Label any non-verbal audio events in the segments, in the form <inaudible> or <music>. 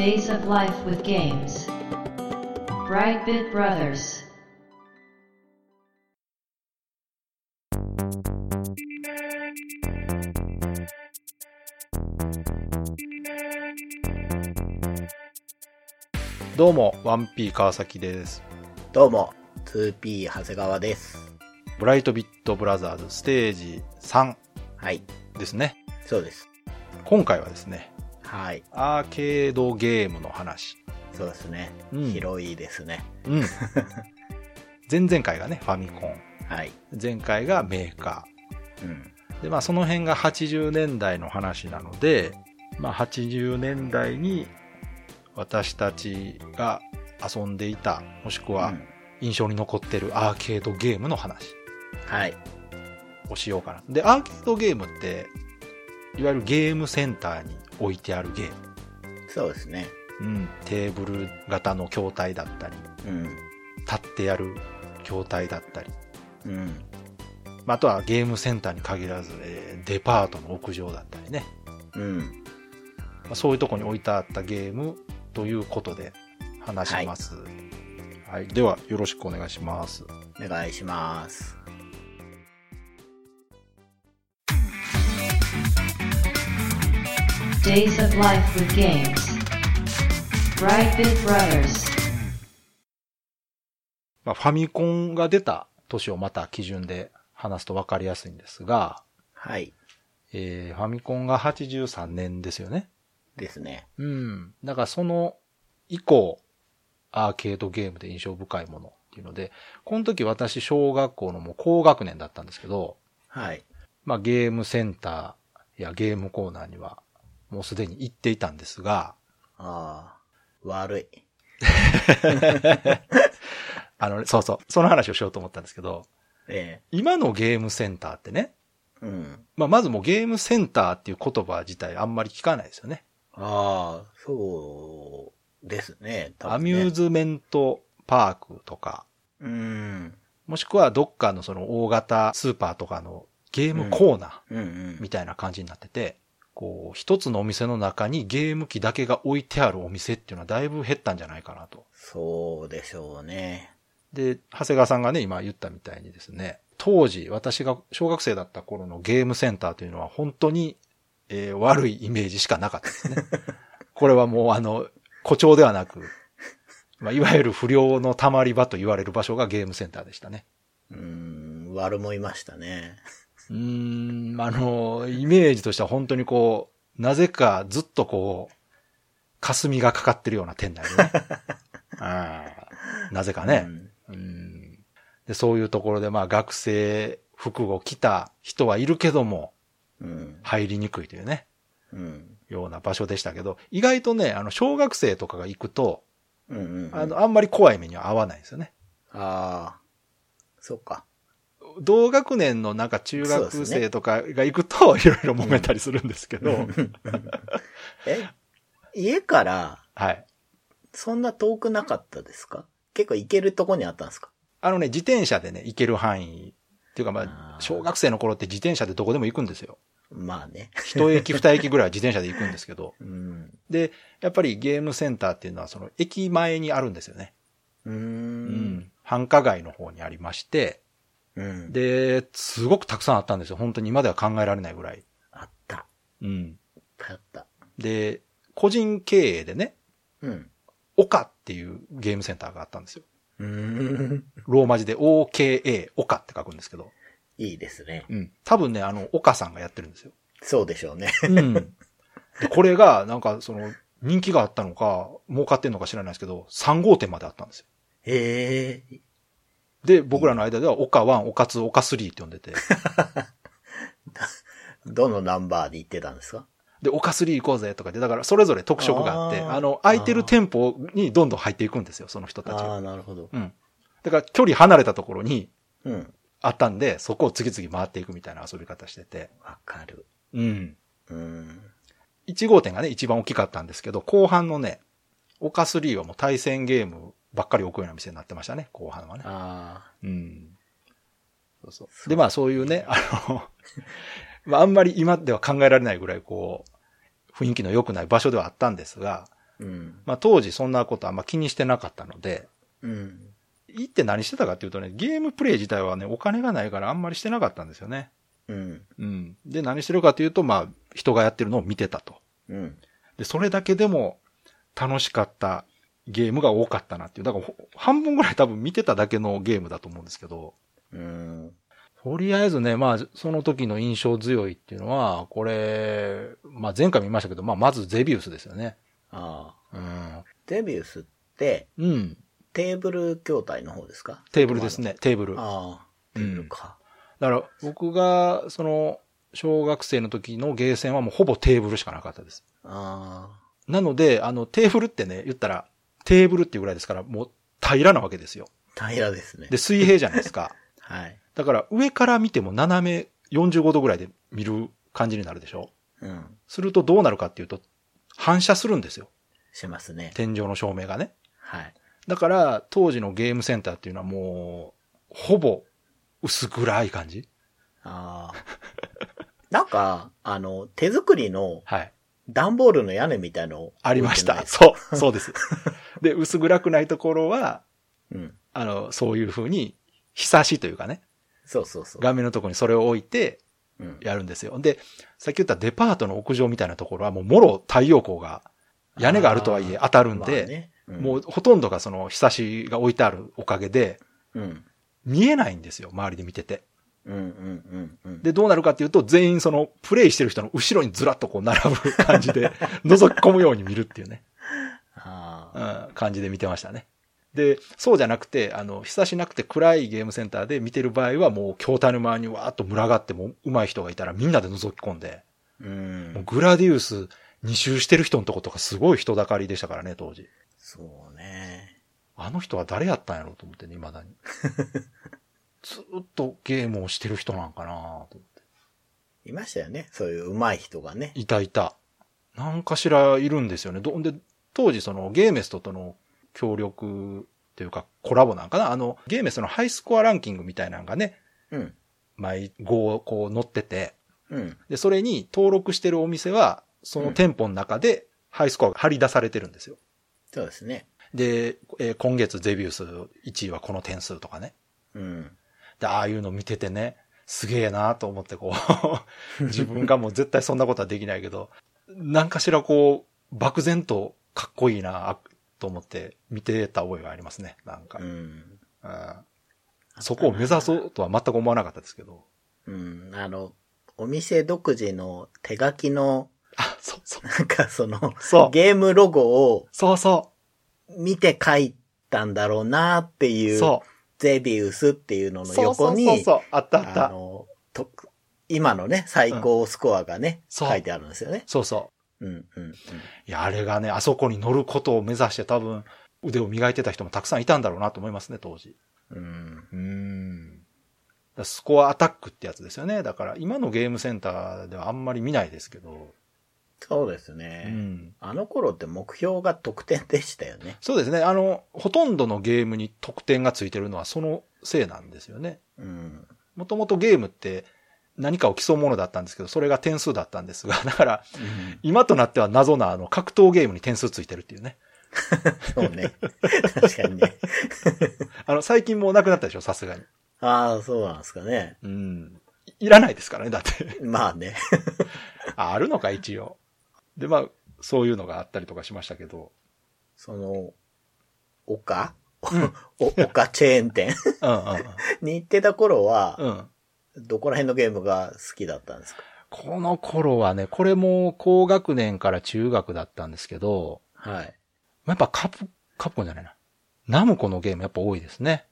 Days of Life with Games. Brightbit Brothers. どうも、1P 川崎です。どうも、2P 長谷川です。ブライトビットブラザーズステージ3はい、ですね。そうです。今回はですね、はい、アーケードゲームの話。そうですね。うん広いですね。うん。前々回がね、ファミコン。はい。前回がメーカうん。ー。で、まあその辺が80年代の話なので、まあ80年代に私たちが遊んでいた、もしくはうん印象に残ってるアーケードゲームの話。はい。をしようかな。で、アーケードゲームって、いわゆるゲームセンターに置いてあるゲーム。そうですね。うん。テーブル型の筐体だったり、うん。立ってやる筐体だったり、うん。まああとはゲームセンターに限らず、えーデパートの屋上だったりね。うん。まあそういうとこに置いてあったゲームということで話します。はい。では、よろしくお願いします。お願いします。Days of Life with Games. Brightbit Brothers. まあ、ファミコンが出た年をまた基準で話すと分かりやすいんですが、はい。えーファミコンが83年ですよね。ですね。うん。だからその以降、アーケードゲームで印象深いものっていうので、この時私小学校のもう高学年だったんですけど、はい。まあゲームセンターやゲームコーナーにはもうすでに行っていたんですが、ああ、悪い。<laughs> あの、そうそう、その話をしようと思ったんですけど、え今のゲームセンターってね、えうん。まあまずもうゲームセンターっていう言葉自体あんまり聞かないですよね。ああ、そうですね。多アミューズメントパークとか、うん。もしくはどっかのその大型スーパーとかのゲームコーナー。みたいな感じになってて、こう、一つのお店の中にゲーム機だけが置いてあるお店っていうのはだいぶ減ったんじゃないかなと。そうでしょうね。で、長谷川さんがね、今言ったみたいにですね、当時私が小学生だった頃のゲームセンターというのは本当に、えー悪いイメージしかなかったですね。<laughs> これはもうあの、誇張ではなく、まあ、いわゆる不良の溜まり場と言われる場所がゲームセンターでしたね。うん、悪もいましたね。うーん、あの、イメージとしては本当にこう、なぜかずっとこう、霞がかかってるような店内でね。<laughs> なぜかね、うんうんで。そういうところでまあ学生服を着た人はいるけども、うん。入りにくいというね、うん。ような場所でしたけど、意外とね、あの、小学生とかが行くと、うんうんうん。あの、あんまり怖い目には合わないんですよね。ああ、そうか。同学年のなんか中学生とかが行くと、いろいろ揉めたりするんですけど、<laughs> え、家からはい。そんな遠くなかったですか？結構行けるとこにあったんですか？あのね、自転車でね、行ける範囲。っていうかまあ小学生の頃って自転車でどこでも行くんですよ。まあね。一駅二駅ぐらいは自転車で行くんですけど。<laughs> うん。で、やっぱりゲームセンターっていうのはその駅前にあるんですよね。うー。うん繁華街の方にありまして、うん。で、すごくたくさんあったんですよ。本当に今では考えられないぐらい。あった。うん。あった。で、個人経営でね、うん。オカっていうゲームセンターがあったんですよ。うーん。ローマ字で OKA、オカって書くんですけど。いいですね。うん。多分ね、あの、オカさんがやってるんですよ。そうでしょうね。うん。でこれが、なんか、その、人気があったのか、儲かってんのか知らないですけど、3号店まであったんですよ。へえ。で、僕らの間では、オカ1、オカ2、オカ3って呼んでて、<laughs> どのナンバーで行ってたんですか？で、オカ3行こうぜとかで、だからそれぞれ特色があって、あの、空いてる店舗にどんどん入っていくんですよ、その人たちああ、が。なるほど。うん。だから、距離離れたところにうん。あったんで、そこを次々回っていくみたいな遊び方してて。わかる。うん。うん。1号店がね、一番大きかったんですけど、後半のね、オカ3はもう対戦ゲームばっかり置くような店になってましたね、後半はね。あうん。そうそう。で、まあそういうね、あの、まああんまり今では考えられないぐらいこう、雰囲気の良くない場所ではあったんですが、うん。まあ当時そんなことあんま気にしてなかったので、うん。行って何してたかっていうとね、ゲームプレイ自体はね、お金がないからあんまりしてなかったんですよね。うん。うん。で、何してるかというと、まあ、人がやってるのを見てたと。うん。で、それだけでも楽しかったゲームが多かったなっていう。だからほ半分ぐらい多分見てただけのゲームだと思うんですけど、うん。とりあえずね、まあ、その時の印象強いっていうのは、これ、まあ前回見ましたけど、まあまずゼビウスですよね。ああ。うん。デビウスって、うん。テーブル筐体の方ですか？テーブルです。ね、テーブル。だかああ。テーブルか。ら僕が、その、小学生の時のゲーセンはもうほぼテーブルしかなかったです。あなので、あの、テーブルってね、言ったら、テーブルっていうぐらいですから、もう平らなわけですよ。あ。平らですね。で、水平じゃないですか。<laughs> はい。だから、上から見ても斜め45度ぐらいで見る感じになるでしょうん。するとどうなるかっていうと、反射するんですよ。しますね。天井の照明がね。はい。だから、当時のゲームセンターっていうのはもう、ほぼ薄暗い感じああ。なんか、あの、手作りの <laughs> はい。段ボールの屋根みたいのありました。そう、そうです。で、薄暗くないところは、うん。あの、そういう風に、ひさしというかね、そうそうそう。画面のところにそれを置いてうん。やるんですよ。で、さっき言ったデパートの屋上みたいなところはもうもろ太陽光が、屋根があるとはいえ当たるんまあで、ねうんもうほとんどがそのひさしが置いてあるおかげで、うん。見えないんですよ、周りで見てて。うんうんうんうん。で、どうなるかっていうと、全員その、プレイしてる人の後ろにずらっとこう並ぶ感じで、<laughs> 覗き込むように見るっていうね、ああ。うん、感じで見てましたね。で、そうじゃなくて、あの、久しなくて暗いゲームセンターで見てる場合は、もう、筐体の周りにわーっと群がっても、上手い人がいたらみんなで覗き込んで、う。もうんグラディウス2周してる人のとことかすごい人だかりでしたからね、当時。そうね。あの人は誰やったんやろうと思ってね、未だに。<laughs> ずっとゲームをしてる人なんかなと思って。いましたよね。そういう上手い人がね。いたいた。なんかしらいるんですよね。どんで、当時そのゲーメストとの協力というかコラボなんかなあの、ゲーメストのハイスコアランキングみたいなのがね、うん。毎号こう載ってて、うん。で、それに登録してるお店は、その店舗の中でハイスコアが張り出されてるんですよ。そうですね。で、えー今月ゼビウス1位はこの点数とかね。うん。で、ああいうの見ててね、すげえなと思ってこう、<laughs> 自分がもう絶対そんなことはできないけど、なんかしらこう、漠然とかっこいいなと思って見てた覚えがありますね、なんか。ううんん。そこを目指そうとは全く思わなかったですけど。うん。あの、お店独自の手書きの、あ、そうそう。なんかその、そう。ゲームロゴをそうそ見て書いたんだろうなってう。いう、そゼビウスっていうのう。のそうそう横に、そうそう。あったあっあた。の、と今のね、最高スコアがね、そう書いてあるんですよね。そうそう。うん、うん、うん。いや、あれがね、あそこに乗ることを目指して多分、腕を磨いてた人もたくさんいたんだろうなと思いますね、当時。うん。うん。スコアアタックってやつですよね。だから今のゲームセンターではあんまり見ないですけど。そうですうね。ん。あの頃って目標が得点でしたよね。そうですね。あの、ほとんどのゲームに得点がついてるのはそのせいなんですよね。うん。もともとゲームって何かを競うものだったんですけど、それが点数だったんですが、<laughs> だから今となっては謎なあの格闘ゲームに点数ついてるっていうね。<laughs> そうね。確かにね。<laughs> あの、最近もうなくなったでしょ、さすがに。ああ、そうなんですかね。うん。いらないですからね、だって。まあね。ああるのか、一応。で、まあ、そういうのがあったりとかしましたけど。その、岡、うん <laughs> お岡チェーン店？うんうんに行ってた頃は、うん。うん。どこら辺のゲームが好きだったんですか？この頃はね、これも高学年から中学だったんですけど、はい。やっぱカプ、カプコンじゃないな。ナムコのゲームやっぱ多いですね。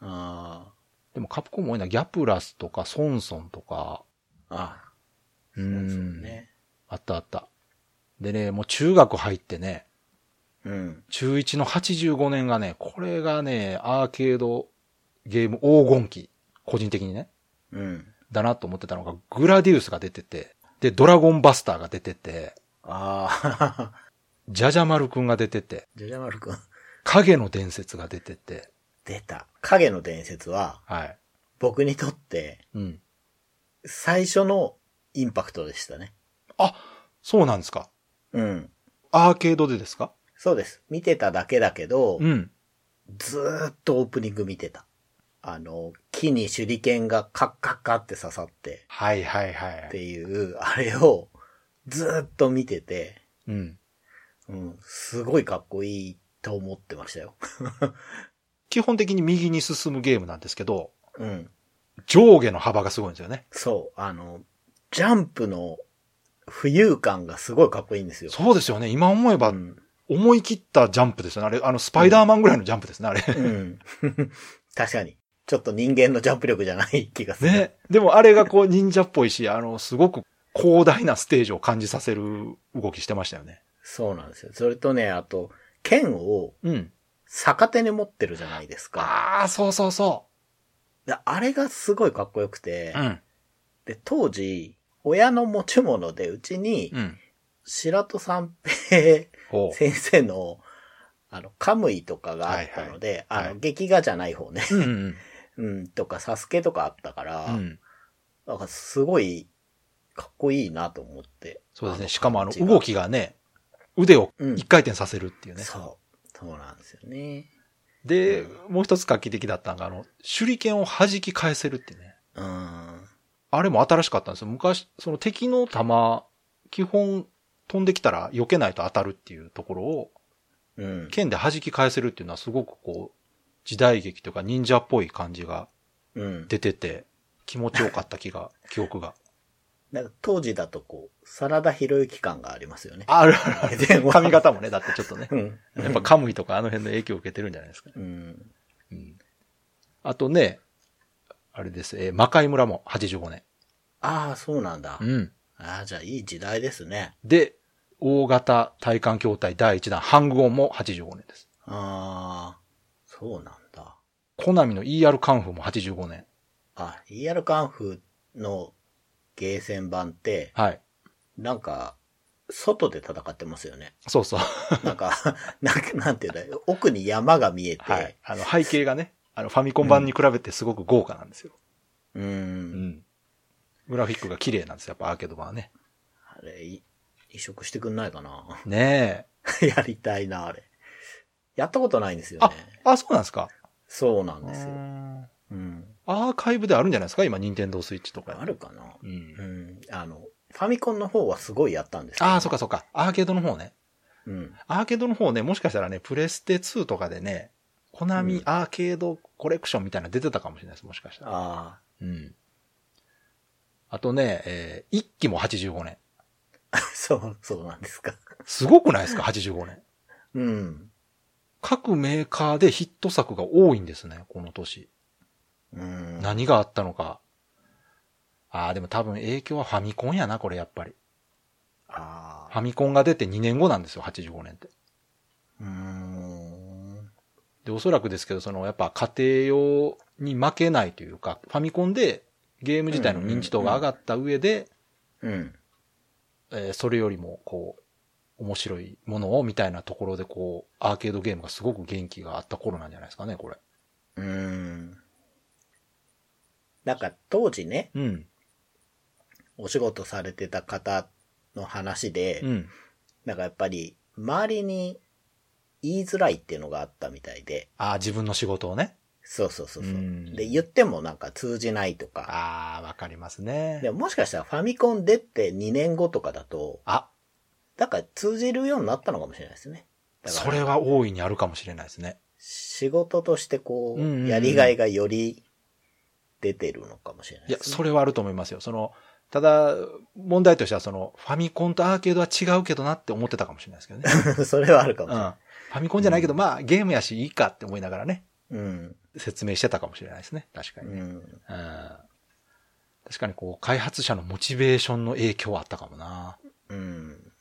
あでもカプコンも多いな。ギャプラスとかソンソンとか。あ。あうん。ね。あったあった。でね、もう中学入ってね、うん。中1の85年がね、これがね、アーケードゲーム黄金期。個人的にね。うん。だなと思ってたのが、グラディウスが出てて、で、ドラゴンバスターが出てて、ああ。<laughs> ジャジャマルくんが出てて、ジャジャマルくん。影の伝説が出てて、出た。影の伝説は、はい。僕にとって、うん。最初のインパクトでしたね。あ、そうなんですか。うん。アーケードでですか？そうです。見てただけだけど、うん。ずーっとオープニング見てた。あの、木に手裏剣がカッカッカって刺さってはいはいはってい。いう、あれをずーっと見てて、うん。うん、すごいかっこいいと思ってましたよ。<laughs> 基本的に右に進むゲームなんですけど、うん。上下の幅がすごいんですよね。そう、あの、ジャンプの浮遊感がすごいかっこいいんですよ。そうですよね。今思えばう、ん。思い切ったジャンプですよね。あれ、あの、スパイダーマンぐらいのジャンプですね、あれ。うん。<laughs> 確かに。ちょっと人間のジャンプ力じゃない気がする。ね。でもあれがこう忍者っぽいし、あの、すごく広大なステージを感じさせる動きしてましたよね。そうなんですよ。それとね、あと、剣をうん。逆手に持ってるじゃないですか。ああ、そうそうそであれがすごいかっこよくて、う。うん。で、当時、親の持ち物でうちに、うん。白戸三平。先生の、あの、カムイとかがあったので、はいはいあの、はい劇画じゃない方ね。うんうん。<laughs> うん、とか、サスケとかあったから、うん。なんかすごい、かっこいいなと思って。そうですね。しかもあの、動きがね、腕をうん一回転させるっていうね。そう。そうなんですよね。で、うもう一つ画期的だったのが、あの、手裏剣を弾き返せるっていうね。うん。あれも新しかったんですよ。昔、その敵の弾、基本飛んできたら避けないと当たるっていうところを、うん。剣で弾き返せるっていうのはすごくこう、時代劇というか忍者っぽい感じがうん。出てて、気持ちよかった気が、<laughs> 記憶が。なんか当時だとこう、真田広之感がありますよね。あるある電話髪型もね、だってちょっとねう。ん。やっぱカムイとかあの辺の影響を受けてるんじゃないですか。うん。うん。あとね、あれです、えー魔界村も85年。ああ、そうなんだ。うん。ああ、じゃあいい時代ですね。で、大型体感筐体第1弾、ハングオンも85年です。ああ、そうなんだ。コナミの ER カンフーも85年。あ、ER カンフーのゲーセン版って、はい。なんか、外で戦ってますよね。そうそう。なんか、<laughs> なんか、なんていうんだ奥に山が見えて、はい。あの、背景がね、あの、ファミコン版に比べてすごく豪華なんですよ。うー。うんん。グラフィックが綺麗なんですよ、やっぱアーケード版はね。あれ、い移植してくんないかなね <laughs> やりたいな、あれ。やったことないんですえ。よねあ。、あ、そうなんですか？そうなんうですよ。んうん。アーカイブであるんじゃないですか？今、ニンテンドースイッチとかに。あるかなう。うんん。あの、ファミコンの方はすごいやったんですけどああ、そっかそっか。アーケードの方ね。うん。アーケードの方ね、もしかしたらね、プレステ2とかでね、コナミうんアーケードコレクションみたいなの出てたかもしれないです、もしかしたら。あうん。あとね、えー、一機も85年。あ、<laughs> そう、そうなんですか。すごくないですか、85年。うん。各メーカーでヒット作が多いんですね、この年。うん。何があったのか。ああ、でも多分影響はファミコンやな、これやっぱり。あファミコンが出て2年後なんですよ、85年って。あ。うーん。で、おそらくですけど、その、やっぱ家庭用に負けないというか、ファミコンでゲーム自体の認知度が上がった上で、うん。えーそれよりも、こう、面白いものをみたいなところで、こう、アーケードゲームがすごく元気があった頃なんじゃないですかね、これ。うーん。なんか当時ね、うん。お仕事されてた方の話で、うん。なんかやっぱり周りに言いづらいっていうのがあったみたいで、ああ、自分の仕事をね。そうそうそうそううんで、言ってもなんか通じないとか。ああ、わかりますね。でももしかしたらファミコン出て2年後とかだと、あ、だから通じるようになったのかもしれないですね。それは大いにあるかもしれないですね。仕事としてこう、うんうんうんやりがいがより出てるのかもしれないいや、ですね。それはあると思いますよ。その、ただ、問題としては、その、ファミコンとアーケードは違うけどなって思ってたかもしれないですけどね。<laughs> それはあるかもしれうん。なファミコンじゃないけど、まあ、ゲームやしいいかって思いながらね、い。うん。説明してたかもしれないですね。確かにね。うん。うん。確かにこう、開発者のモチベーションの影響はあったかもな。うん。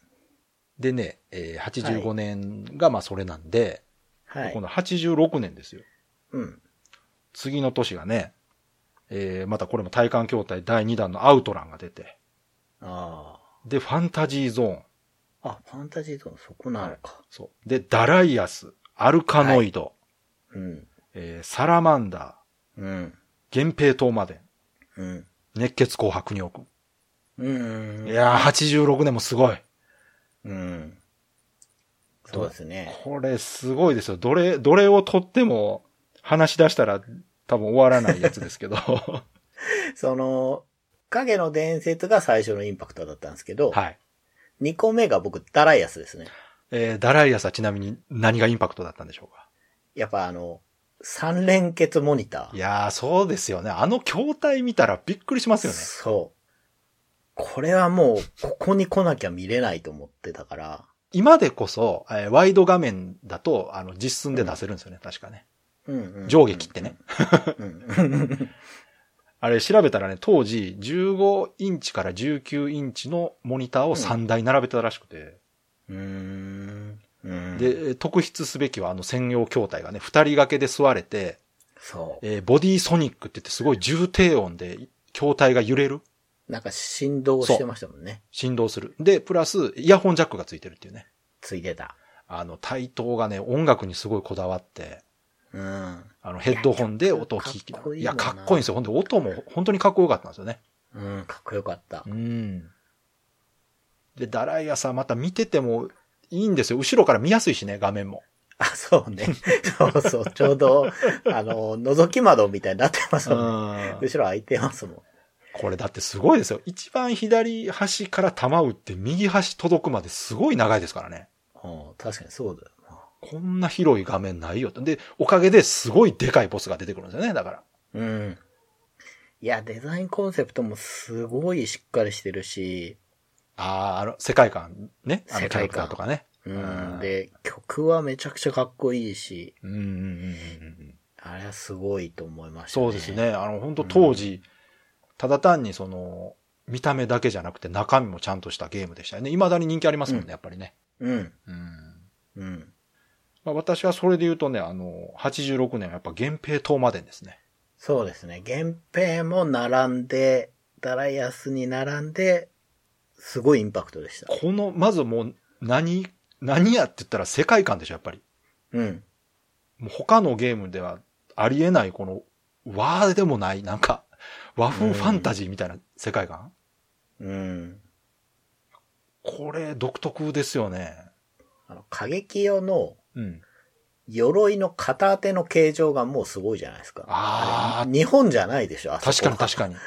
でね、えー85年がまあそれなんで、はい今。度86年ですよ。うん。次の年がね、えーまたこれも体感筐体第2弾のアウトランが出て、あで、ファンタジーゾーン、あ。あ、ファンタジーゾーンそこなのか。そう。で、ダライアス、アルカノイド、うん。えーサラマンダうん。ー、源平東馬伝、うん。熱血紅白仁王君。うん。いやー、86年もすごい。うん。そうですね。これすごいですよ。どれ、どれを取っても話し出したら多分終わらないやつですけど。は <laughs> その、影の伝説が最初のインパクトだったんですけど、い。2個目が僕、ダライアスですね。えーダライアスはちなみに何がインパクトだったんでしょうか？やっぱあの、三連結モニター。いやー、そうですよね。あの筐体見たらびっくりしますよね。そう。これはもう、ここに来なきゃ見れないと思ってたから、今でこそ、えーワイド画面だと、あの、実寸で出せるんですよね、確かね。うんうんうん上下切ってね。うん。あれ調べたらね、当時15インチから19インチのモニターを3台並べてたらしくて、うーん。うん、で、特筆すべきはあの専用筐体がね、二人掛けで座れて、そえーボディソニックって言ってすごい重低音で筐体が揺れるう。なんか振動してましたもんね。振動する。で、プラスイヤホンジャックがついてるっていうね。ついてた。あの、対等がね、音楽にすごいこだわって、うん。あの、ヘッドホンで音を聞きかっこいや、かっこいいんですよ。ほんで、音も本当にかっこよかったんですよね。うん、かっこよかったう。ん。で、ダライアさんまた見ててもいいんですよ。後ろから見やすいしね、画面も。あ、そうね。そうそう。ちょうど、あの、覗き窓みたいになってますうもんね。ん。後ろ開いてますもん。これだってすごいですよ。一番左端から球打って右端届くまですごい長いですからね。うん、確かにそうだよな。こんな広い画面ないよと。で、おかげですごいでかいボスが出てくるんですよね、だから。うん。いや、デザインコンセプトもすごいしっかりしてるし、ああ、あの、世界観ね。あの世界観キャラクターとかね。うん。で、曲はめちゃくちゃかっこいいし、うんうんうんうんうん。あれはすごいと思いましたね。そうです。ね。あの、本当当時、ただ単にその、見た目だけじゃなくて中身もちゃんとしたゲームでしたよね。未だに人気ありますもんね、うんやっぱりね。うん。うん。うん。まあ、私はそれで言うとね、あの、86年はやっぱ源平東馬伝ですね。そうですね。源平も並んで、ダライアスに並んで、すごいインパクトでした。この、まずもう、何、何やって言ったら世界観でしょ、やっぱり。うん。もう他のゲームではありえない、この、和でもない、なんか、和風ファンタジーみたいな世界観、うん。これ、独特ですよね。あの、過激用のうん。鎧の片手の形状がもうすごいじゃないですか。あーれ日本じゃないでしょ、確かに確かに。<laughs>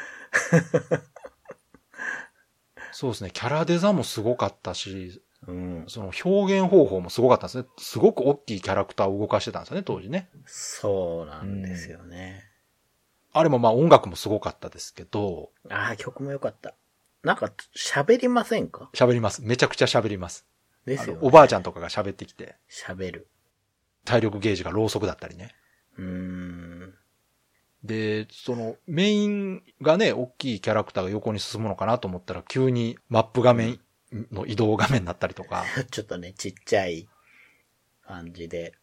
そうですね。キャラデザもすごかったし、うん。その表現方法もすごかったですね。すごく大きいキャラクターを動かしてたんですよね、当時ね。そうなんですよね。あれもまあ音楽もすごかったですけど、ああ、曲も良かった。なんか、喋りませんか？喋ります。めちゃくちゃ喋ります。ですよ、ね。おばあちゃんとかが喋ってきて、喋る。体力ゲージがろうそくだったりね。うーん。で、そのメインがね、大きいキャラクターが横に進むのかなと思ったら、急にマップ画面の移動画面になったりとか、<laughs> ちょっとね、ちっちゃい感じで。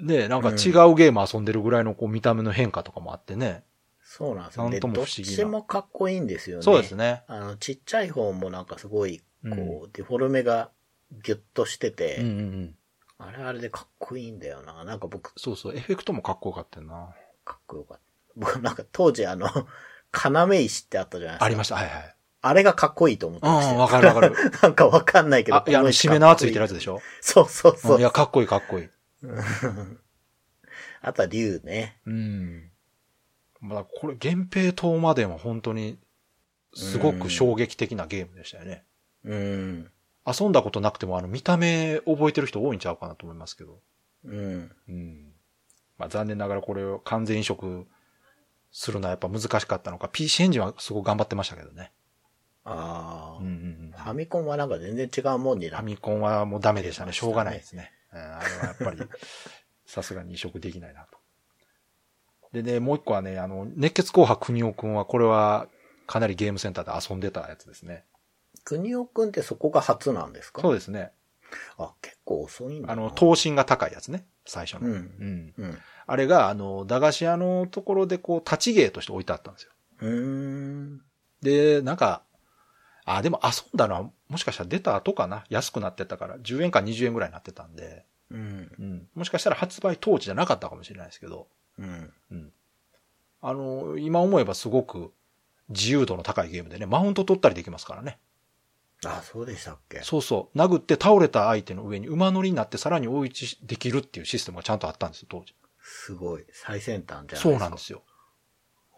で、なんか違うゲーム遊んでるぐらいのこう見た目の変化とかもあってね。そうなんですよ。なんとも不思議なちもかっこいいんですよね。そうですね。あの、ちっちゃい方もなんかすごい、こう、うんデフォルメがギュッとしてて、うんうんうん。あれあれでかっこいいんだよな。なんか僕、そうそう、エフェクトもかっこよかったよな。かっこよかった。僕なんか当時あの、<laughs> 要石ってあったじゃないですか。ありました、はいはい。あれがかっこいいと思ってましたうん、よ。わかるわかる。<laughs> なんかわかんないけど。あ、いや、あの、締め縄ついてるやつでしょ？ょそうそうそう。うんいや、かっこいいかっこいい。<laughs> あとは竜ね。うん。まあ、これ、源平東馬伝は本当に、すごく衝撃的なゲームでしたよね。うん。遊んだことなくても、あの、見た目覚えてる人多いんちゃうかなと思いますけど。うん。うん。まあ、残念ながらこれを完全移植するのはやっぱ難しかったのか、PC エンジンはすごい頑張ってましたけどね。ああ、うんうんうん。ファミコンはなんか全然違うもんになファミコンはもうダメでしたね。しょうがないですね。ね。うんあれはやっぱり、<laughs> さすがに移植できないなと。でね、もう一個はね、あの、熱血紅白国尾くんは、これは、かなりゲームセンターで遊んでたやつですね。国尾くんってそこが初なんですか？そうですね。あ、結構遅いんだな。あの、頭身が高いやつね。最初の。うんうん。うん。あれが、あの、駄菓子屋のところでこう、立ち芸として置いてあったんですよ。うーん。で、なんか、あ、でも遊んだのは、もしかしたら出た後かな？安くなってたから、10円か20円ぐらいになってたんで、うん。うん。もしかしたら発売当時じゃなかったかもしれないですけど、うん。うん。あの、今思えばすごく自由度の高いゲームでね、マウント取ったりできますからね。あ、そうでしたっけ？そうそう。殴って倒れた相手の上に馬乗りになってさらに追い打ちできるっていうシステムがちゃんとあったんですよ、当時。すごい。最先端じゃないですか。そうなんですよ。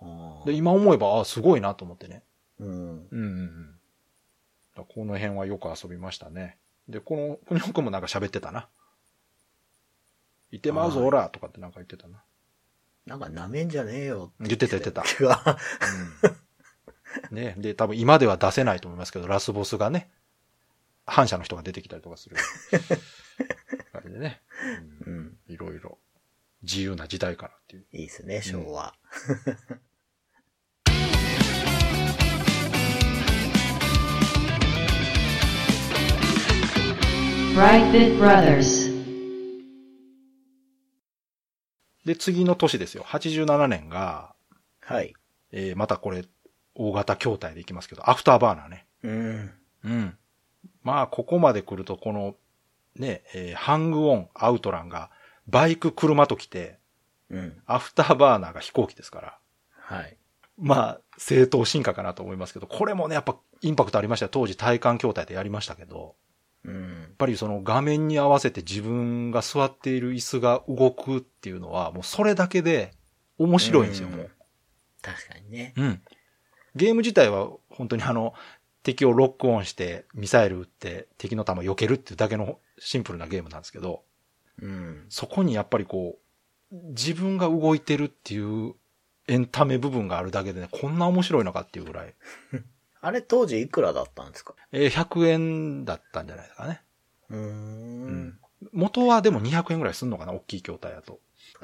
よで、今思えば、あすごいなと思ってね。うん。うんうんこの辺はよく遊びましたね。で、この、国本くんもなんか喋ってたな。いてまうぞ、はいおらとかってなんか言ってたな。なんか舐めんじゃねえよ言ってた言ってた。<laughs> うん。<laughs> ね。で、多分今では出せないと思いますけど、ラスボスがね、反社の人が出てきたりとかする。<laughs> あれでね。ううんん。いろいろ自由な時代かなっていう。いいですね、昭和。Brightbit Brothers. で、次の年ですよ。87年が、はい。えー、またこれ、大型筐体でいきますけど、アフターバーナーね。うん。うん。まあ、ここまで来ると、この、ね、えーハングオン、アウトランが、バイク、車と来て、うん。アフターバーナーが飛行機ですから、はい。まあ、正当進化かなと思いますけど、これもね、やっぱインパクトありましたよ。当時体感筐体でやりましたけど、うんやっ。ぱりその画面に合わせて自分が座っている椅子が動くっていうのは、もうそれだけで面白いんですよ、うんもう。確かにね。うん。ゲーム自体は本当にあの、敵をロックオンしてミサイル撃って敵の弾避けるっていうだけのシンプルなゲームなんですけど、うん。そこにやっぱりこう、自分が動いてるっていうエンタメ部分があるだけでね、こんな面白いのかっていうぐらい、<laughs> あれ当時いくらだったんですか？えー100円だったんじゃないですかね。うーん。元はでも200円ぐらいすんのかな、大きい筐体だと。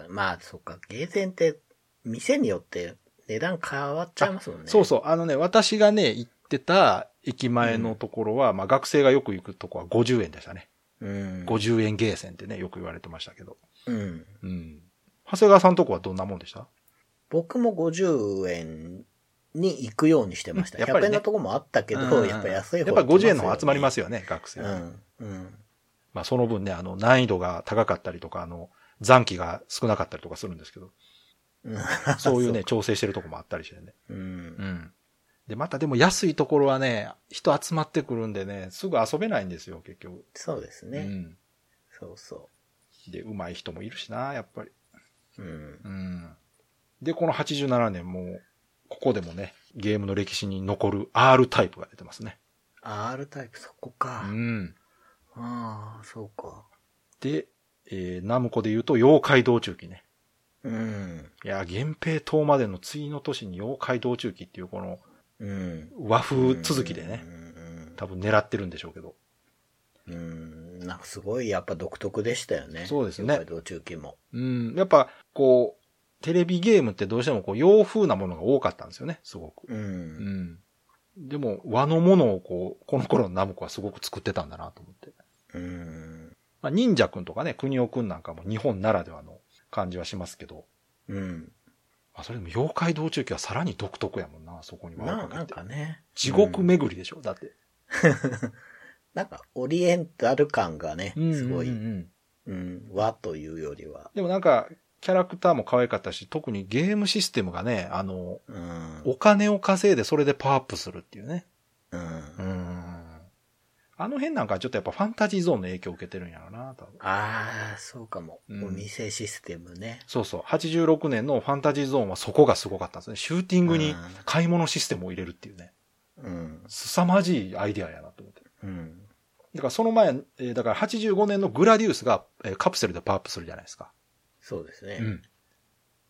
まあ、そっか。ゲーセンって、店によって値段変わっちゃいますもんね。そうそう。あのね、私がね、行ってた駅前のところは、まあ学生がよく行くとこは50円でしたね。う。うん。50円ゲーセンってね、よく言われてましたけど。うん。うん。長谷川さんのとこはどんなもんでした？僕も50円に行くようにしてました。100やっぱりね円のとこもあったけど、うんやっぱ安い方やっぱり50円の方集まりますよよね、学生は。うん。うん。まあその分ね、あの、難易度が高かったりとか、あの、残機が少なかったりとかするんですけど、うん。そういうね、<laughs> 調整してるとこもあったりしてね。う。うんん。で、またでも安いところはね、人集まってくるんでね、すぐ遊べないんですよ、結局。そうですね。うん。そうそで、上手い人もいるしな、やっぱり。う。うん。うん。で、この87年もう、ここでもね、ゲームの歴史に残る R タイプが出てますね。R タイプ、そこうか。ん。ああ、そうか。で、えー、ナムコで言うと、妖怪道中記ね。うん。いや、源平島までの次の年に妖怪道中記っていうこのうん。和風続きでねう、ん。多分狙ってるんでしょうけど。うん。なんかすごいやっぱ独特でしたよね。そうですね妖怪道中記も。うん。やっぱ、こう、テレビゲームってどうしてもこう洋風なものが多かったんですよね、すごく。う。うんん。でも、和のものをこう、この頃のナムコはすごく作ってたんだなと思って。うん。まあ、忍者くんとかね、国尾くんなんかも日本ならではの感じはしますけど、うん。まあ、それでも妖怪道中記はさらに独特やもんな、そこに輪ななんをかね。地獄巡りでしょ、だって。<laughs> なんかオリエンタル感がね、すごい、ううんうんん和というよりは。でもなんか、キャラクターも可愛かったし、特にゲームシステムがね、あの、うん。お金を稼いでそれでパワーアップするっていうね。あの辺なんかちょっとやっぱファンタジーゾーンの影響を受けてるんやろな、多分。ああ、そうかも。うんお店システムね。そうそう。86年のファンタジーゾーンはそこがすごかったんですね。シューティングにうん買い物システムを入れるっていうね。うん。凄まじいアイデアやなと思って。うん。だからその前、えーだから85年のグラディウスが、えーカプセルでパワーアップするじゃないですか。そうですね。うん。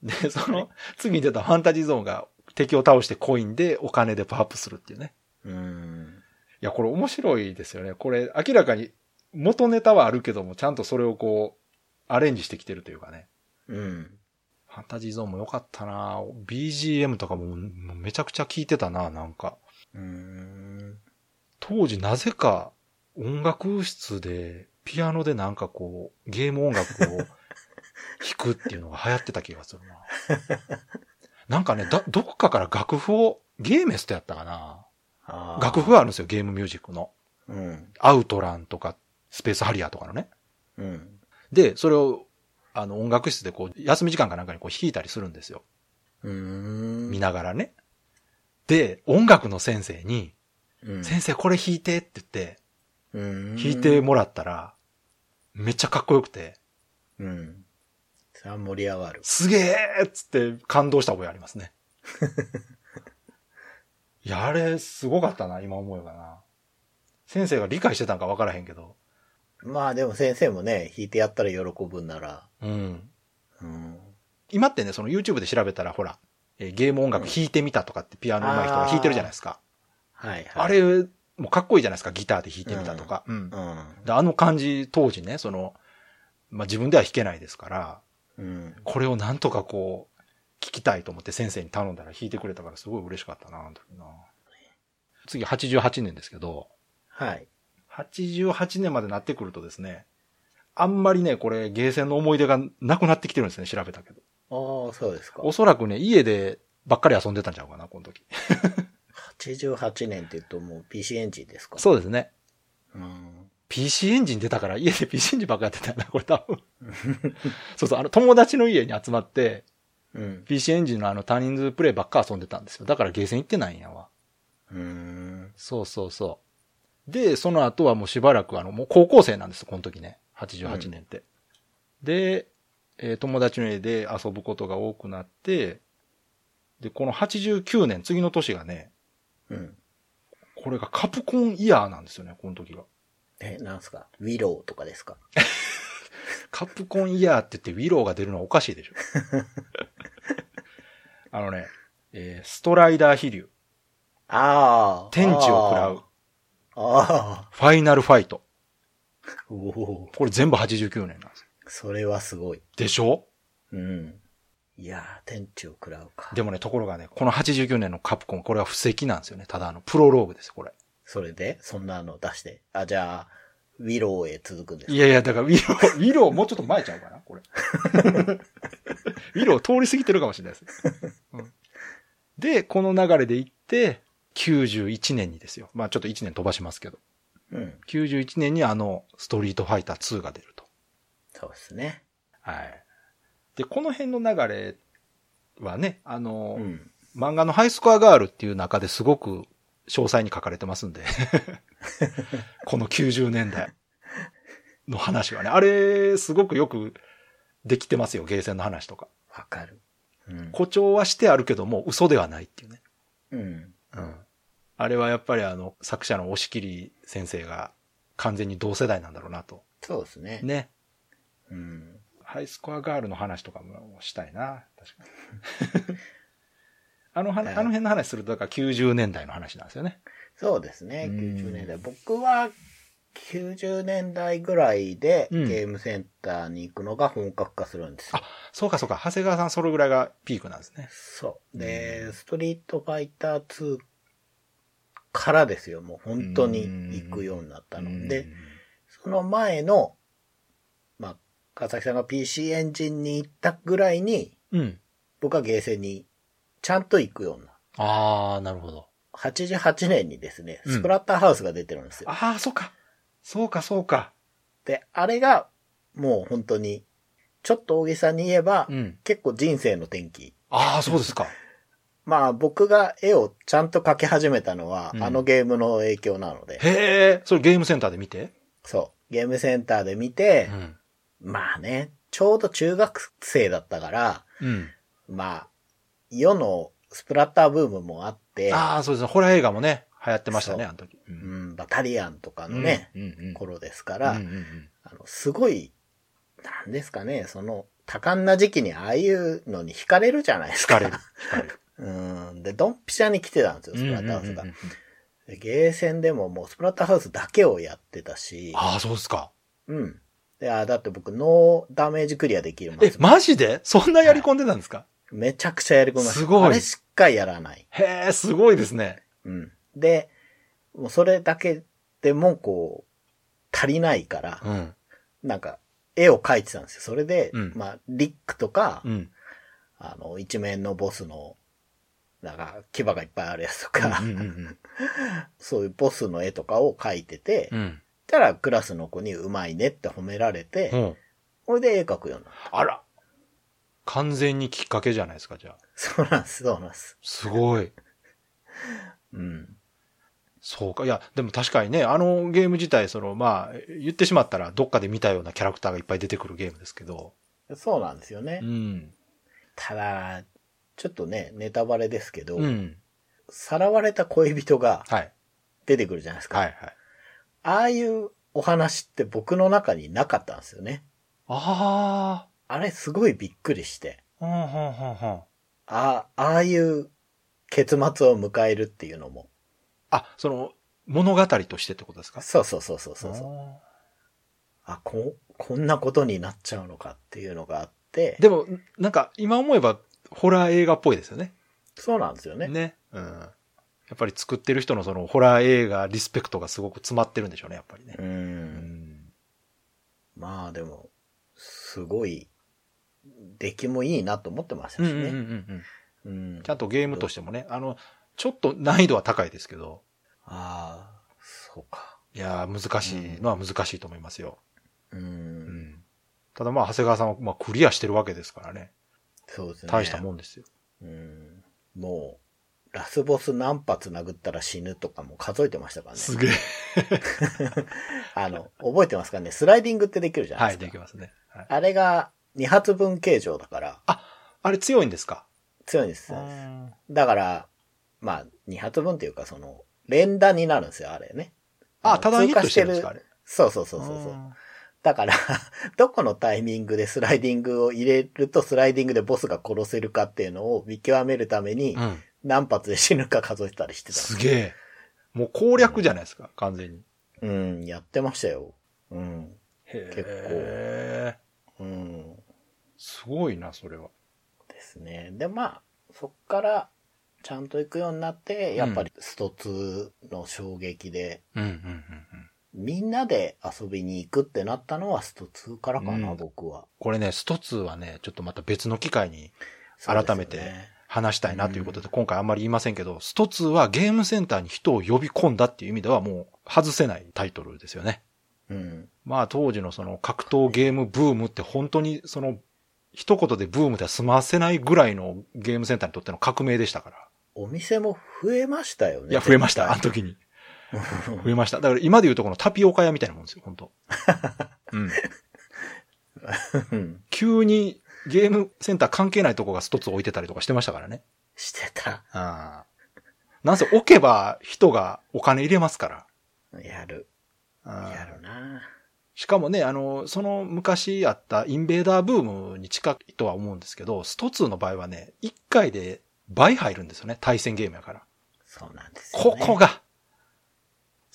で、その、次に出たファンタジーゾーンが敵を倒してコインでお金でパワーアップするっていうね。うん。いや、これ面白いですよね。これ明らかに元ネタはあるけども、ちゃんとそれをこう、アレンジしてきてるというかね。うん。ファンタジーゾーンも良かったな BGM とかもめちゃくちゃ聴いてたななんか。うん。当時なぜか音楽室でピアノでなんかこう、ゲーム音楽を <laughs> 弾くっていうのが流行ってた気がするな。なんかね、だ、どっかから楽譜を、ゲーメストやったかな楽譜があるんですよ、ゲームミュージックの。うん。アウトランとか、スペースハリアーとかのね。うん。で、それを、あの、音楽室でこう、休み時間かなんかにこう弾いたりするんですよ。うん。見ながらね。で、音楽の先生に、うん。先生これ弾いてって言って、うん。弾いてもらったら、めっちゃかっこよくて、うん。それは盛り上がる。すげえっつって感動した覚えありますね。<laughs> いや、あれ、すごかったな、今思えばな。先生が理解してたんか分からへんけど。まあでも先生もね、弾いてやったら喜ぶんなら。うん。うん。今ってね、その YouTube で調べたら、ほら、えーゲーム音楽弾いてみたとかってピアノ上手い人が弾いてるじゃないですか。はいはい。あれ、もうかっこいいじゃないですか、ギターで弾いてみたとか。うん。うん。であの感じ、当時ね、その、まあ、自分では弾けないですから、うん。これをなんとかこう、聞きたいと思って先生に頼んだら弾いてくれたからすごい嬉しかったな、あの時な。次88年ですけど、はい。88年までなってくるとですね、あんまりね、これ、ゲーセンの思い出がなくなってきてるんですね、調べたけど。ああ、そうですか。おそらくね、家でばっかり遊んでたんちゃうかな、この時。88年って言うともう PC エンジンですか？そうですね。うん。PC エンジン出たから家で PC エンジンばっかやってたよな、これ多分。<laughs> そうそう、あの、友達の家に集まって、うん。PC エンジンのあの多人数プレイばっか遊んでたんですよ。だからゲーセン行ってないんやわ。うん。そうそうそう。で、その後はもうしばらくあの、もう高校生なんですよ、この時ね。88年って。で、えー友達の家で遊ぶことが多くなって、で、この89年、次の年がね、うん。これがカプコンイヤーなんですよね、この時が。え、なんすか？ウィローとかですか？<laughs> カプコンイヤーって言ってウィローが出るのはおかしいでしょ。<laughs> あのね、えーストライダー飛竜、ああ。天地を食らう、ああ。ファイナルファイト。おお。これ全部89年なんですよ。それはすごい。でしょ？うん。いやー、天地を食らうか。でもね、ところがね、この89年のカプコン、これは布石なんですよね。ただあの、プロローグですよ、これ。それで、そんなの出して。あ、じゃあ、ウィローへ続くんですか？いやいや、だからウィロー、<laughs> ウィローもうちょっと前ちゃうかな、これ。<laughs> ウィロー通り過ぎてるかもしれないです。うんで、この流れでいって、91年にですよ。まあちょっと1年飛ばしますけど。うん。91年にあの、ストリートファイター2が出ると。そうですね。はい。で、この辺の流れはね、あの、うん。漫画のハイスコアガールっていう中ですごく詳細に書かれてますんで。<laughs> この90年代の話はね。あれ、すごくよくできてますよ、ゲーセンの話とか。わかる。うん。誇張はしてあるけども、嘘ではないっていうね。うん。うん。あれはやっぱりあの、作者の押切先生が完全に同世代なんだろうなと。そうですね。ね。うん。ハイスコアガールの話とかもしたいな。確かに。<laughs> あのは、あの辺の話すると、だから90年代の話なんですよね。そうですね。うん90年代。僕は、90年代ぐらいでうんゲームセンターに行くのが本格化するんですよ。そうかそうか。長谷川さんそれぐらいがピークなんですね。そう。で、ストリートファイター2からですよ。もう本当に行くようになったの。で、その前の、まあ、川崎さんが PC エンジンに行ったぐらいに、うん。うん。僕はゲーセンにちゃんと行くような。ああ、なるほど。88年にですね、うんスプラッターハウスが出てるんですよ。ああ、そうか。そうか、そうか。で、あれが、もう本当に、ちょっと大げさに言えば、うん。結構人生の転機。ああ、そうですか。<laughs> まあ僕が絵をちゃんと描き始めたのは、うんあのゲームの影響なので、へえ、それゲームセンターで見て？そう、ゲームセンターで見てう、ん。まあね、ちょうど中学生だったから、うん。まあ、世のスプラッターブームもあって、ああ、そうですね。ホラー映画もね、流行ってましたね、あの時。う。うんん、バタリアンとかのね、うんうんうん頃ですから、うんうんうんあの、すごい、なんですかね、その、多感な時期にああいうのに惹かれるじゃないですか。惹かれる。惹かれる。<laughs> うん。で、ドンピシャに来てたんですよ、スプラッターハウスが。うんうんうんうんでゲーセンでももうスプラッターハウスだけをやってたし、ああ、そうですか。うん。で、あだって僕、ノーダメージクリアできるんえマジで？そんなやり込んでたんですか？めちゃくちゃやり込みました。すごいあれしかやらない。へえ、すごいですね。うん。で、もうそれだけでもこう、足りないから、うん。なんか、絵を描いてたんですよ。それで、うんまあ、リックとか、うん。あの、一面のボスの、なんか、牙がいっぱいあるやつとか、うんうんうん <laughs> そういうボスの絵とかを描いてて、うん。うん。たらクラスの子にうまいねって褒められて、うんそれで絵描くようになった。あら。完全にきっかけじゃないですか、じゃあ。そうなんです、そうなんです。すごい。<laughs> うん。そうか。いや、でも確かにね、あのゲーム自体、その、まあ、言ってしまったらどっかで見たようなキャラクターがいっぱい出てくるゲームですけど。そうなんですよね。うん。ただ、ちょっとね、ネタバレですけど、うん。さらわれた恋人がはい。出てくるじゃないですか。はいはい。ああいうお話って僕の中になかったんですよね。ああれすごいびっくりして。あ。ああ、ああいう結末を迎えるっていうのも。あ、その、物語としてってことですか？そうそうそうそうそうそう。あ、こ、こんなことになっちゃうのかっていうのがあって。でも、なんか、今思えば、ホラー映画っぽいですよね。そうなんですよね。ね。うん。やっぱり作ってる人のその、ホラー映画リスペクトがすごく詰まってるんでしょうね、やっぱりねう。。うんん。まあでも、すごい、出来もいいなと思ってましたしね。うんちゃんとゲームとしてもね、あの、ちょっと難易度は高いですけど、ああ、そうか。いやー難しいのは難しいと思いますよ。う。うんん。ただまあ、長谷川さんはまあクリアしてるわけですからね。そうですね。大したもんですよ。うん。もう、ラスボス何発殴ったら死ぬとかも数えてましたからね。すげえ。<laughs> あの、覚えてますかね？スライディングってできるじゃなはいい、ですか。できますね。はい、あれが2発分形状だからあれ強いんですか？強いんですよ。だから、まあ、2発分っていうかその、連打になるんですよ、あれね。あ、ただヒットしてるんですか、あれ？そうそうそうそうそう。だから、<laughs> どこのタイミングでスライディングを入れるとスライディングでボスが殺せるかっていうのを見極めるためにう、ん。何発で死ぬか数えてたりしてた。すげえ。もう攻略じゃないですか、完全に。うん、やってましたよ。うん。へえ。うん。すごいな、それは。ですね。で、まあ、そっから、ちゃんと行くようになって、やっぱりスト2の衝撃で、みんなで遊びに行くってなったのはスト2からかな、うん僕は。これね、スト2はね、ちょっとまた別の機会に改めてね話したいなということで、今回あんまり言いませんけど、スト2はゲームセンターに人を呼び込んだっていう意味ではもう外せないタイトルですよね。うん。まあ当時のその格闘ゲームブームって本当にその一言でブームでは済ませないぐらいのゲームセンターにとっての革命でしたから。お店も増えましたよね。いや、増えました、あの時に。<laughs> 増えました。だから今で言うとこのタピオカ屋みたいなもんですよ、本当 <laughs> うん。うん急にゲームセンター関係ないとこが一つ置いてたりとかしてましたからね。してた。ああ。なんせ置けば人がお金入れますから。やる。やるな。しかもね、あの、その昔あったインベーダーブームに近いとは思うんですけど、スト2の場合はね、1回で倍入るんですよね、対戦ゲームやから。そうなんですよ、ね。ここ。が。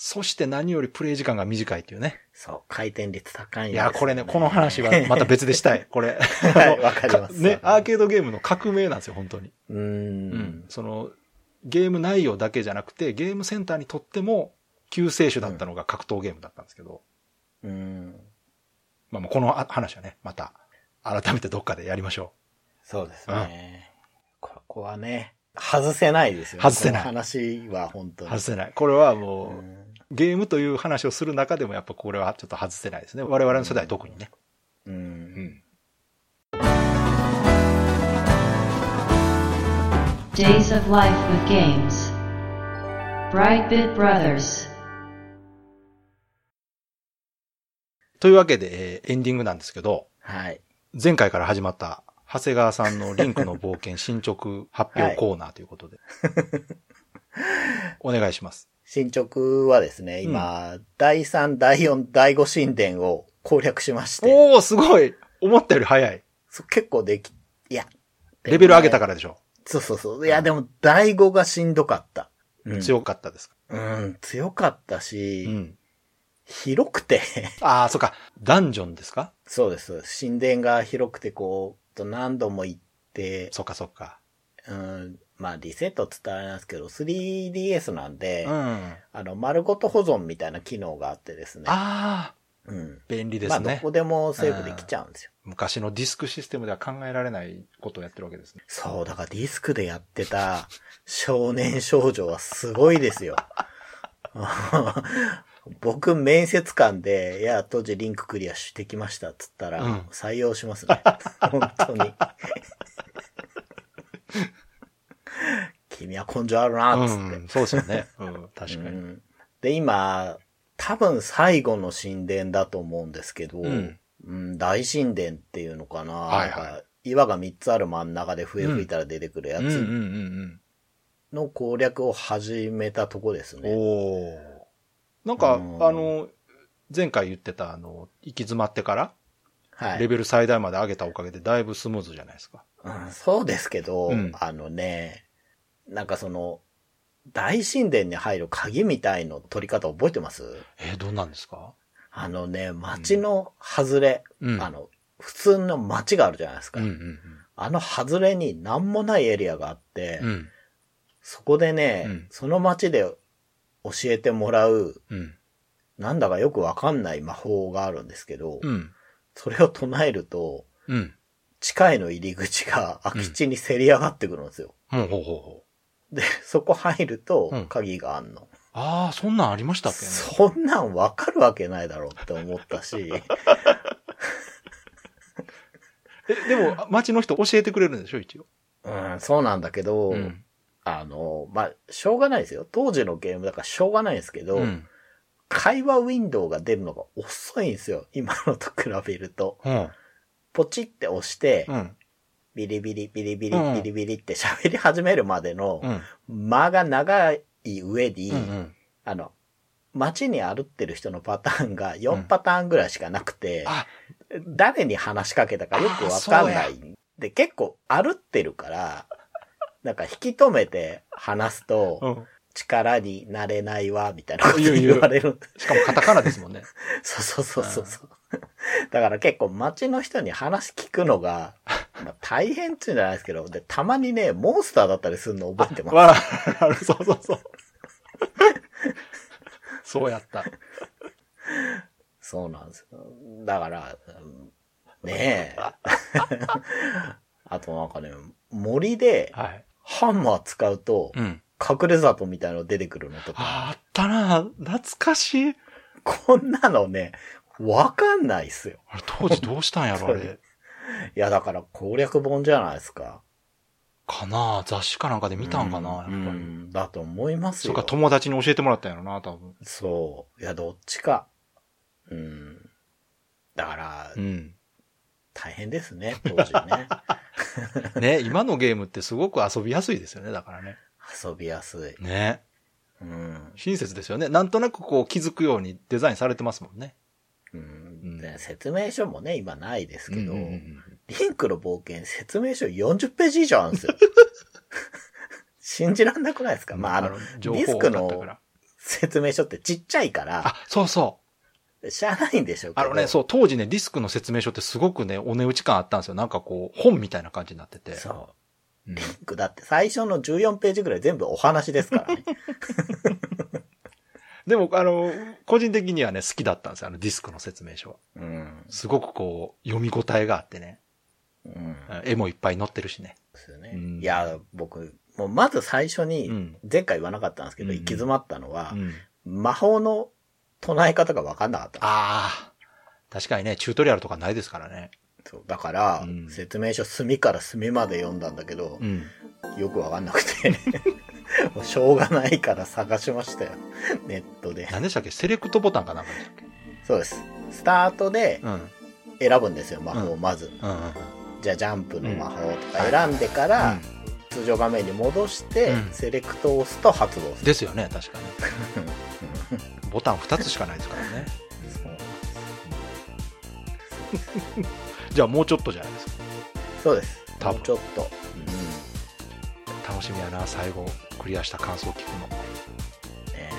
そして何よりプレイ時間が短いっていうね。そう、回転率高いんいや、これね、この話はまた別でしたい。<laughs> これ。はいわかります <laughs> ね、アーケードゲームの革命なんですよ、本当に。うーん。うん。その、ゲーム内容だけじゃなくて、ゲームセンターにとっても救世主だったのが格闘ゲームだったんですけど、うん。まあもうこのあ話はね、また、改めてどっかでやりましょそうですね。ここはね、外せないですよね。外せないこの話は本当う。に。外せない。これはもう、うんゲームという話をする中でもやっぱこれはちょっと外せないですね。我々の世代特にね。う。うんん。Days of Life with Games. Brightbit Brothers. というわけで、えーエンディングなんですけど、はい。前回から始まった長谷川さんのリンクの冒険 <laughs> 進捗発表コーナーということで。お願いします。進捗はですね、今、第3、第4、第5神殿を攻略しまして、おー、すごい思ったより早い。そ結構でき、いや。レベル上げたかからでしょ。そうそうそう。いや、でも、第5がしんどかった。うん、強かったですか？うん、強かったし、うん。広くて、ああ、そっか。ダンジョンですか？そうです。神殿が広くて、こう、と何度も行って、そっかそっか。うん、まあ、リセットって言ったらあれなんですけど、3DS なんで、うん。ああの、丸ごと保存みたいな機能があってですね。あうん。ー、便利でまあ、どすね。こでもセーブできちゃうんですよ。昔のディスクシステムでは考えられないことをやってるわけですね。そう、だからディスクでやってた少年少女はすごいですよ。<laughs> 僕、面接官で、いや、当時リンククリアしてきましたっつったら、うん採用しますね。<laughs> 本当に。<laughs> 君は根性あるな、つって。うん、そうですよね。<laughs> うん、確かに。うんで、今、多分最後の神殿だと思うんですけど、うんうん大神殿っていうのかな。はいはい岩が3つある真ん中で笛吹いたら出てくるやつんの攻略を始めたとこですうん。ね。おーなんか、うんあの、前回言ってた、あの、行き詰まってから、はい。レベル最大まで上げたおかげでだいぶスムーズじゃないですか。うんそうですけど、うんあのね、なんかその、大神殿に入る鍵みたいの取り方覚えてます？えーどんなんですか？あのね、街の外れ、うんあの、普通の街があるじゃないですか。うん、うん、あの外れに何もないエリアがあって、うん。うん、そこでね、うんその街で教えてもらう、うん、なんだかよくわかんない魔法があるんですけど、うん、それを唱えると、うん。地下への入り口が空き地にせり上がってくるんですよ。ほうほうほうほう。で、そこ入るとうん鍵があんの。ああ、そんなんありましたっけね？そんなんわかるわけないだろうって思ったし、<laughs> え、でも、街の人教えてくれるんでしょ、一応？うん、そうなんだけど、うん。あの、まあ、しょうがないですよ。当時のゲームだからしょうがないですけど、うん。会話ウィンドウが出るのが遅いんですよ。今のと比べると。うん。ポチって押して、うん。ビリビリビリビリうんビリビリって喋り始めるまでのうん。間が長い上に、うん。うん。あの、街に歩ってる人のパターンが4パターンぐらいしかなくて、あ、誰に話しかけたかよくわかんない。で、結構歩ってるから、なんか引き止めて話すと、うん。力になれないわ、みたいなこと言われる。しかもカタカナですもんね。<laughs> そうそうそうそう。だから結構街の人に話聞くのが、<laughs> まあ、大変っていうんじゃないですけど、で、たまにね、モンスターだったりするの覚えてます。わある、そうそうそう。<laughs> そうやった。そうなんですよ。だから、うんねえ。あとなんかね、森ではい。ハンマー使うと、うん。隠れ里みたいの出てくるのとか、あったな懐かしい。こんなのね、わかんないっすよ。あれ、当時どうしたんやろ、あれ。<laughs> いや、だから攻略本じゃないですか。かな雑誌かなんかで見たんかな、やっぱうり。んだと思いますよ。そっか、友達に教えてもらったんやろな、多分。そう。いや、どっちか。うん。だから、うん。大変ですね、当時ね。<laughs> ね、今のゲームってすごく遊びやすいですよね、だからね。遊びやすい。ね。うん。親切ですよね。なんとなくこう気づくようにデザインされてますもんね。うんで説明書もね、今ないですけど、うんうんうんリンクの冒険説明書40ページ以上あるんですよ。<laughs> 信じらんなくないですか？まあ、あの、情ディスクのら。説明書ってちっちゃいから、あ、そうそう。しゃあないんでしょうけど。あのね、そう、当時ね、ディスクの説明書ってすごくね、お値打ち感あったんですよ。なんかこう、本みたいな感じになってて。そう。うんリンクだって最初の14ページぐらい全部お話ですからね。<laughs> でも、あの、個人的にはね、好きだったんですよ。あの、ディスクの説明書は。うん。すごくこう、読み応えがあってね。うん。絵もいっぱい載ってるしね。ですよね。うんいや、僕、もうまず最初にうん、前回言わなかったんですけど、うん行き詰まったのはう、ん。魔法の唱え方が分かんなかった。ああ。確かにね、チュートリアルとかないですからね。そうだから、うん説明書隅から隅まで読んだんだけどう、ん。よく分かんなくて、<laughs> もうしょうがないから探しましたよ。ネットで。何でしたっけ？セレクトボタンかなんかでしたっけ？そうです。スタートで選ぶんですよ、魔法をまず。うんうん。じゃあジャンプの魔法とか選んでから、通常画面に戻して、うんセレクトを押すと発動する。ですよね、確かに。ボタン2つしかないですからね。じゃあもうちょっとじゃないですか。そうです。多分ちょっと。楽しみやな、最後、クリアした感想を聞くの。うん。ね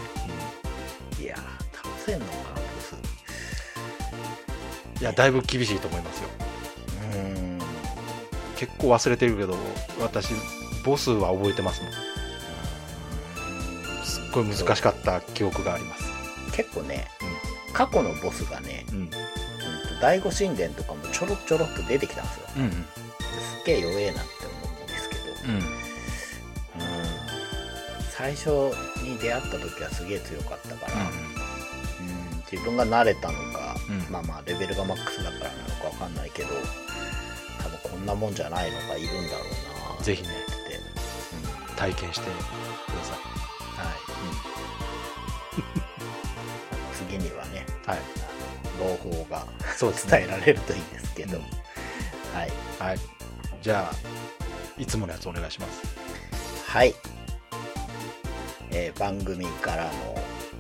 いやー、倒せんのか、ボス。いや、だいぶ厳しいと思いますよ。うん。結構忘れてるけど、私、ボスは覚えてますもん。すっごい難しかった記憶があります。結構ね、過去のボスがね、うん。第五神殿とかもちょろちょろっと出てきたんですよ。うん。すっげえ弱えなって思うんですけど、うん。うん。最初に出会った時はすげえ強かったから、うん、自分が慣れたのか、うんまあまあレベルがマックスだからなのかわかんないけど、多分こんなもんじゃないのがいるんだろうなぜひねって、体験してにはね、い。はい。朗報がそう伝えられるといいんですけど、うんはい。はい。じゃあ、いつものやつお願いします。はい。えー番組からの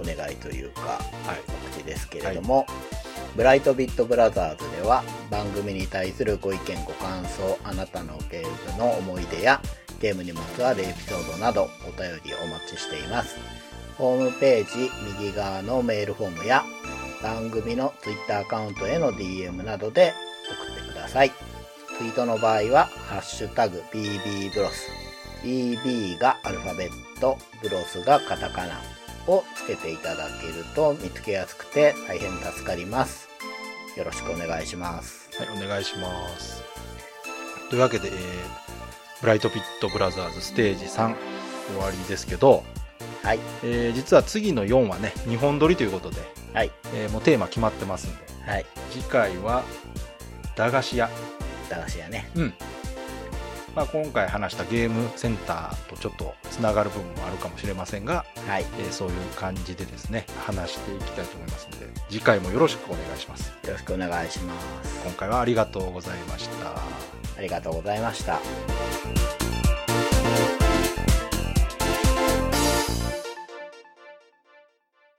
お願いというか、はい。告知ですけれども、ブライトビットブラザーズでは番組に対するご意見ご感想あなたのゲームの思い出やゲームにまつわるエピソードなどお便りお待ちしていますホームページ右側のメールフォームや番組の Twitter アカウントへの DM などで送ってくださいツイートの場合は「ハッシュタグ #BB ブロス」BB がアルファベットブロスがカタカナをつけていただけると見つけやすくて大変助かります。よろしくお願いします。はい、お願いします。というわけで、えーブライトピットブラザーズステージ3終わりですけど、はい。えー実は次の4はね、2本撮りということで、はい。えーもうテーマ決まってますんで、はい。次回は、駄菓子屋。駄菓子屋ね。うん。まあ、今回話したゲームセンターとちょっとつながる部分もあるかもしれませんが、はい。えーそういう感じでですね、話していきたいと思いますので、次回もよろしくお願いします。よろしくお願いします。今回はありがとうございました。ありがとうございました。